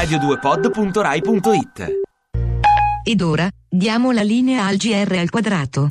radio2pod.rai.it Ed ora diamo la linea al GR al quadrato.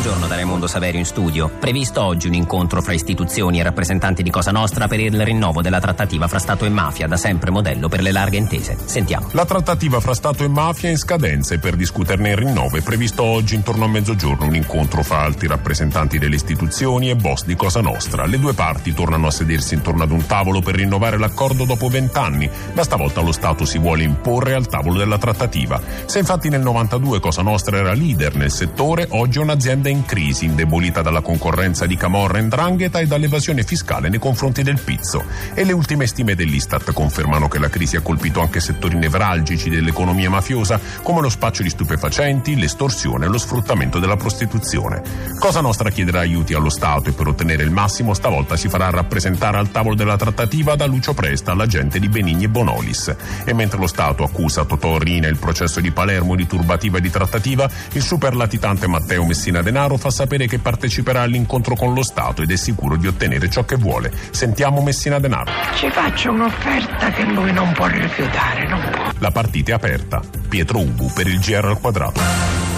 Buongiorno da Raimondo Saverio in studio. Previsto oggi un incontro fra istituzioni e rappresentanti di Cosa Nostra per il rinnovo della trattativa fra Stato e mafia, da sempre modello per le larghe intese. Sentiamo. La trattativa fra Stato e mafia è in scadenza e per discuterne il rinnovo è previsto oggi intorno a mezzogiorno un incontro fra alti rappresentanti delle istituzioni e boss di Cosa Nostra. Le due parti tornano a sedersi intorno ad un tavolo per rinnovare l'accordo dopo vent'anni, ma stavolta lo Stato si vuole imporre al tavolo della trattativa. Se infatti nel 92 Cosa Nostra era leader nel settore, oggi è un'azienda in crisi, indebolita dalla concorrenza di Camorra e Ndrangheta e dall'evasione fiscale nei confronti del pizzo. E le ultime stime dell'Istat confermano che la crisi ha colpito anche settori nevralgici dell'economia mafiosa, come lo spaccio di stupefacenti, l'estorsione e lo sfruttamento della prostituzione. Cosa Nostra chiederà aiuti allo Stato e per ottenere il massimo stavolta si farà rappresentare al tavolo della trattativa da Lucio Presta, l'agente di Benigni e Bonolis. E mentre lo Stato accusa Totò Rina il processo di Palermo di turbativa e di trattativa, il super latitante Matteo Messina Denaro fa sapere che parteciperà all'incontro con lo Stato ed è sicuro di ottenere ciò che vuole. Sentiamo Messina Denaro. Ci faccio un'offerta che lui non può rifiutare, non può. La partita è aperta. Pietro Ubu per il GR al quadrato.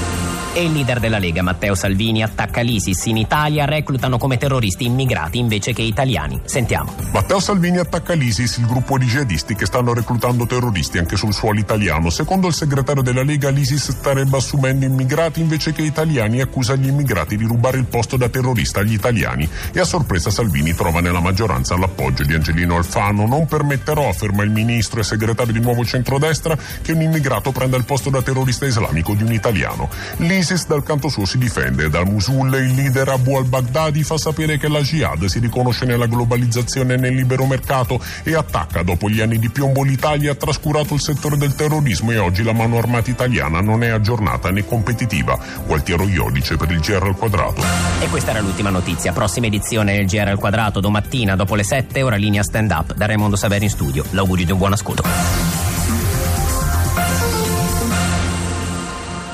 E il leader della Lega, Matteo Salvini, attacca l'ISIS. In Italia reclutano come terroristi immigrati invece che italiani. Sentiamo. Matteo Salvini attacca l'ISIS, il gruppo di jihadisti che stanno reclutando terroristi anche sul suolo italiano. Secondo il segretario della Lega, l'ISIS starebbe assumendo immigrati invece che italiani e accusa gli immigrati di rubare il posto da terrorista agli italiani. E a sorpresa Salvini trova nella maggioranza l'appoggio di Angelino Alfano. Non permetterò, afferma il ministro e segretario di Nuovo Centrodestra, che un immigrato prenda il posto da terrorista islamico di un italiano. L'ISIS dal canto suo si difende. Da Mosul il leader Abu al-Baghdadi fa sapere che la jihad si riconosce nella globalizzazione e nel libero mercato e attacca. Dopo gli anni di piombo l'Italia ha trascurato il settore del terrorismo e oggi la mano armata italiana non è aggiornata né competitiva. Gualtiero Iodice per il GR al quadrato. E questa era l'ultima notizia. Prossima edizione del GR al quadrato domattina dopo le 7, ora linea stand up da Raimondo Saverio in studio. L'augurio di un buon ascolto.